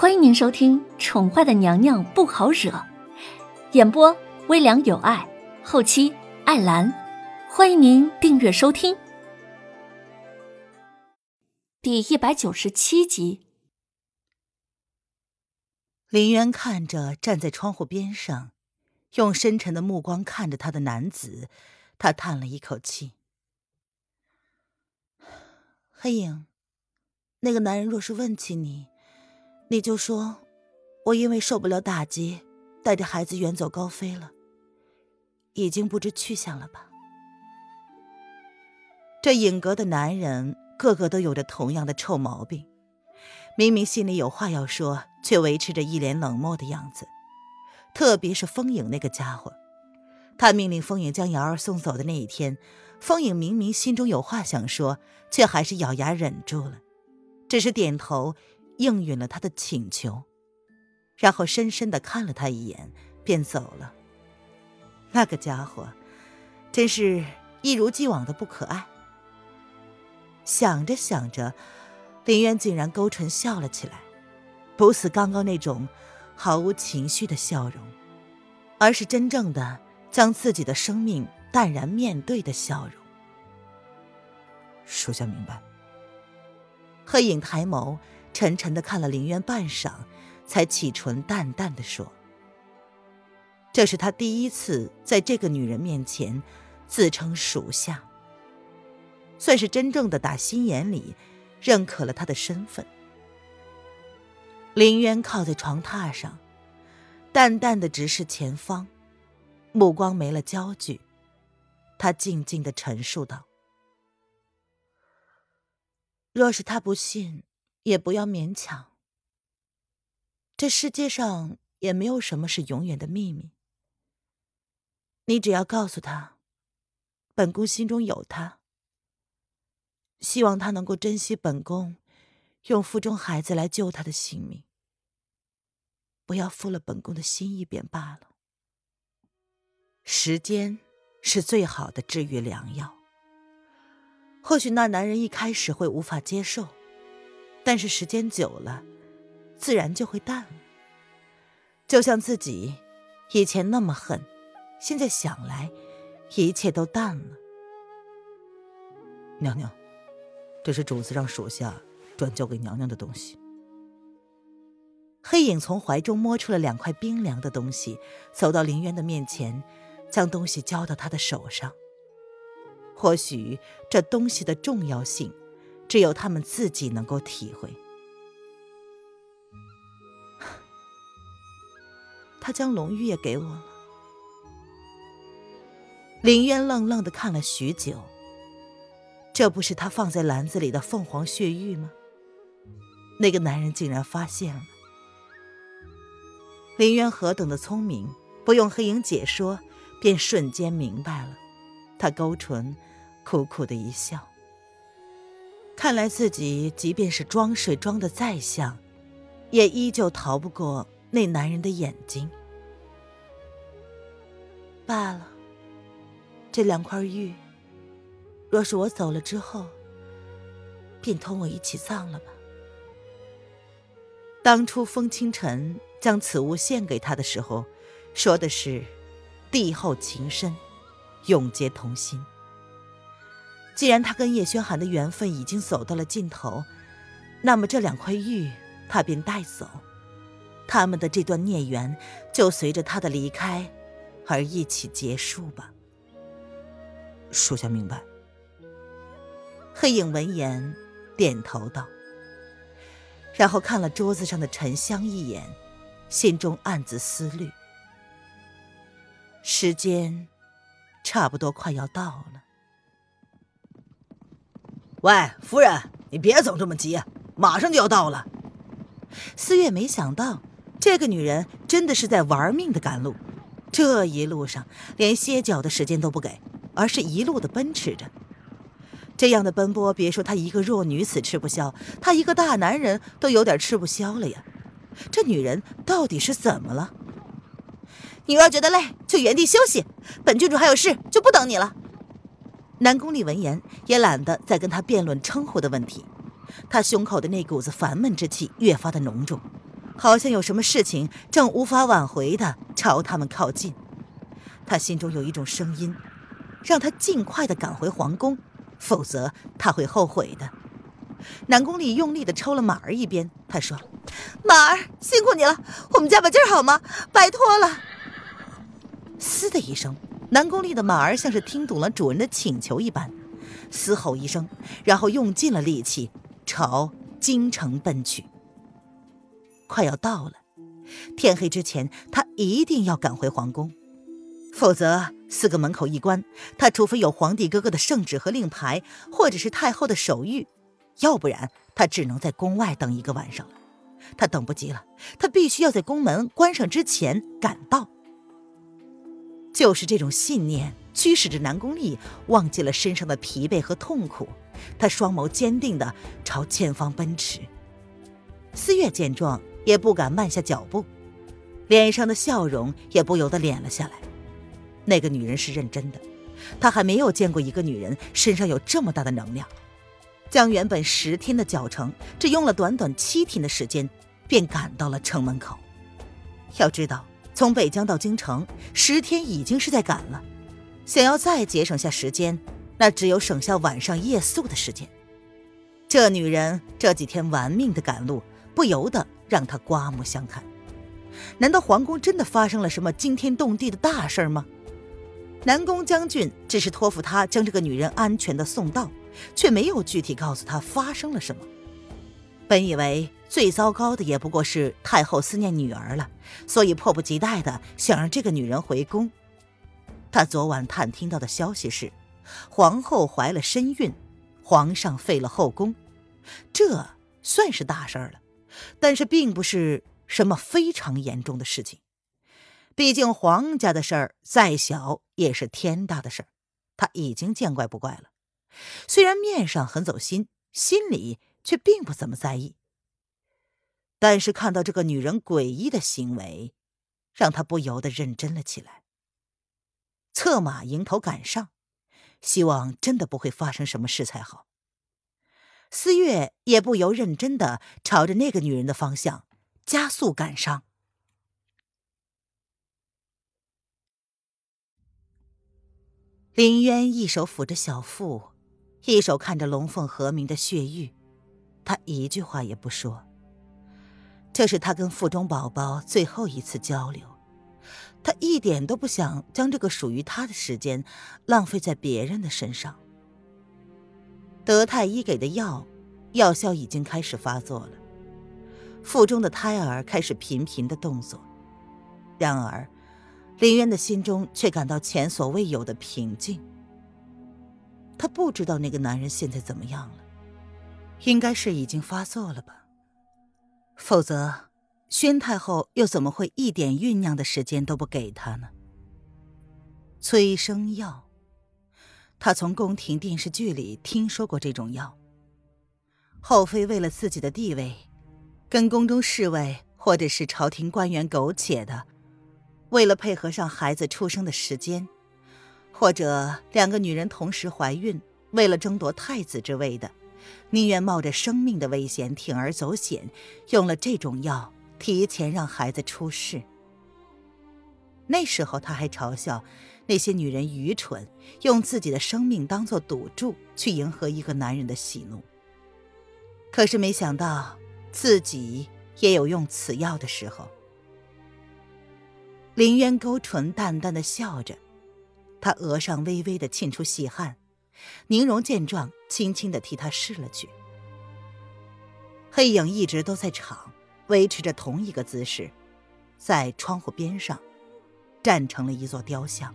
欢迎您收听《宠坏的娘娘不好惹》，演播微凉有爱，后期艾兰。欢迎您订阅收听。第一百九十七集。林渊看着站在窗户边上，用深沉的目光看着他的男子，他叹了一口气：“黑影，那个男人若是问起你，你就说，我因为受不了打击，带着孩子远走高飞了，已经不知去向了吧。”这影阁的男人个个都有着同样的臭毛病。明明心里有话要说，却维持着一脸冷漠的样子。特别是风影那个家伙，他命令风影将瑶儿送走的那一天，风影明明心中有话想说，却还是咬牙忍住了，只是点头应允了他的请求，然后深深的看了他一眼，便走了。那个家伙，真是一如既往的不可爱。想着想着。林渊竟然勾唇笑了起来，不似刚刚那种毫无情绪的笑容，而是真正的将自己的生命淡然面对的笑容。属下明白。黑影抬眸，沉沉的看了林渊半晌，才启唇淡淡的说：“这是他第一次在这个女人面前自称属下，算是真正的打心眼里。”认可了他的身份。林渊靠在床榻上，淡淡的直视前方，目光没了焦距。他静静的陈述道：“若是他不信，也不要勉强。这世界上也没有什么是永远的秘密。你只要告诉他，本宫心中有他。”希望他能够珍惜本宫用腹中孩子来救他的性命，不要负了本宫的心意便罢了。时间是最好的治愈良药。或许那男人一开始会无法接受，但是时间久了，自然就会淡了。就像自己以前那么恨，现在想来，一切都淡了。娘娘。这是主子让属下转交给娘娘的东西。黑影从怀中摸出了两块冰凉的东西，走到林渊的面前，将东西交到他的手上。或许这东西的重要性，只有他们自己能够体会。他将龙玉也给我了。林渊愣愣的看了许久。这不是他放在篮子里的凤凰血玉吗？那个男人竟然发现了。林渊何等的聪明，不用黑影解说，便瞬间明白了。他勾唇，苦苦的一笑。看来自己即便是装睡装的再像，也依旧逃不过那男人的眼睛。罢了，这两块玉。若是我走了之后，便同我一起葬了吧。当初风清晨将此物献给他的时候，说的是“帝后情深，永结同心”。既然他跟叶轩寒的缘分已经走到了尽头，那么这两块玉他便带走，他们的这段孽缘就随着他的离开而一起结束吧。属下明白。黑影闻言，点头道，然后看了桌子上的沉香一眼，心中暗自思虑：时间差不多快要到了。喂，夫人，你别走这么急，马上就要到了。思月没想到，这个女人真的是在玩命的赶路，这一路上连歇脚的时间都不给，而是一路的奔驰着。这样的奔波，别说她一个弱女子吃不消，她一个大男人都有点吃不消了呀！这女人到底是怎么了？你若觉得累，就原地休息。本郡主还有事，就不等你了。南宫丽闻言也懒得再跟他辩论称呼的问题，他胸口的那股子烦闷之气越发的浓重，好像有什么事情正无法挽回的朝他们靠近。他心中有一种声音，让他尽快的赶回皇宫，否则他会后悔的。南宫丽用力的抽了马儿一鞭，他说：“马儿，辛苦你了，我们加把劲儿好吗？拜托了。”嘶的一声，南宫丽的马儿像是听懂了主人的请求一般，嘶吼一声，然后用尽了力气朝京城奔去。快要到了，天黑之前，他一定要赶回皇宫，否则四个门口一关，他除非有皇帝哥哥的圣旨和令牌，或者是太后的手谕，要不然他只能在宫外等一个晚上了。他等不及了，他必须要在宫门关上之前赶到。就是这种信念驱使着南宫丽忘记了身上的疲惫和痛苦，他双眸坚定地朝前方奔驰。思月见状也不敢慢下脚步，脸上的笑容也不由得敛了下来。那个女人是认真的，她还没有见过一个女人身上有这么大的能量，将原本十天的脚程，只用了短短七天的时间，便赶到了城门口。要知道。从北疆到京城，十天已经是在赶了。想要再节省下时间，那只有省下晚上夜宿的时间。这女人这几天玩命的赶路，不由得让他刮目相看。难道皇宫真的发生了什么惊天动地的大事吗？南宫将军只是托付他将这个女人安全的送到，却没有具体告诉他发生了什么。本以为。最糟糕的也不过是太后思念女儿了，所以迫不及待的想让这个女人回宫。他昨晚探听到的消息是，皇后怀了身孕，皇上废了后宫，这算是大事儿了，但是并不是什么非常严重的事情。毕竟皇家的事儿再小也是天大的事儿，他已经见怪不怪了。虽然面上很走心，心里却并不怎么在意。但是看到这个女人诡异的行为，让他不由得认真了起来。策马迎头赶上，希望真的不会发生什么事才好。思月也不由认真的朝着那个女人的方向加速赶上。林渊一手抚着小腹，一手看着龙凤和鸣的血玉，他一句话也不说。这是他跟腹中宝宝最后一次交流，他一点都不想将这个属于他的时间浪费在别人的身上。德太医给的药，药效已经开始发作了，腹中的胎儿开始频频的动作。然而，林渊的心中却感到前所未有的平静。他不知道那个男人现在怎么样了，应该是已经发作了吧。否则，宣太后又怎么会一点酝酿的时间都不给他呢？催生药，他从宫廷电视剧里听说过这种药。后妃为了自己的地位，跟宫中侍卫或者是朝廷官员苟且的，为了配合上孩子出生的时间，或者两个女人同时怀孕，为了争夺太子之位的。宁愿冒着生命的危险铤而走险，用了这种药，提前让孩子出世。那时候他还嘲笑那些女人愚蠢，用自己的生命当做赌注去迎合一个男人的喜怒。可是没想到自己也有用此药的时候。林渊勾唇淡淡的笑着，他额上微微的沁出细汗。宁荣见状，轻轻的替他试了去。黑影一直都在场，维持着同一个姿势，在窗户边上站成了一座雕像。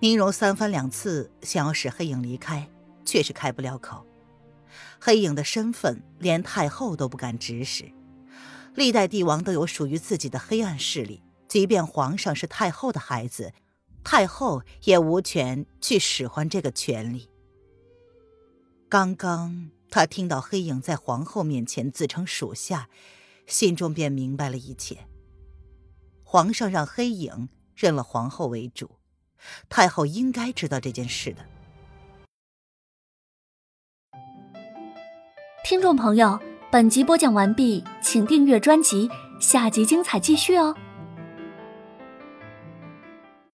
宁荣三番两次想要使黑影离开，却是开不了口。黑影的身份连太后都不敢指使，历代帝王都有属于自己的黑暗势力，即便皇上是太后的孩子。太后也无权去使唤这个权利。刚刚他听到黑影在皇后面前自称属下，心中便明白了一切。皇上让黑影认了皇后为主，太后应该知道这件事的。听众朋友，本集播讲完毕，请订阅专辑，下集精彩继续哦。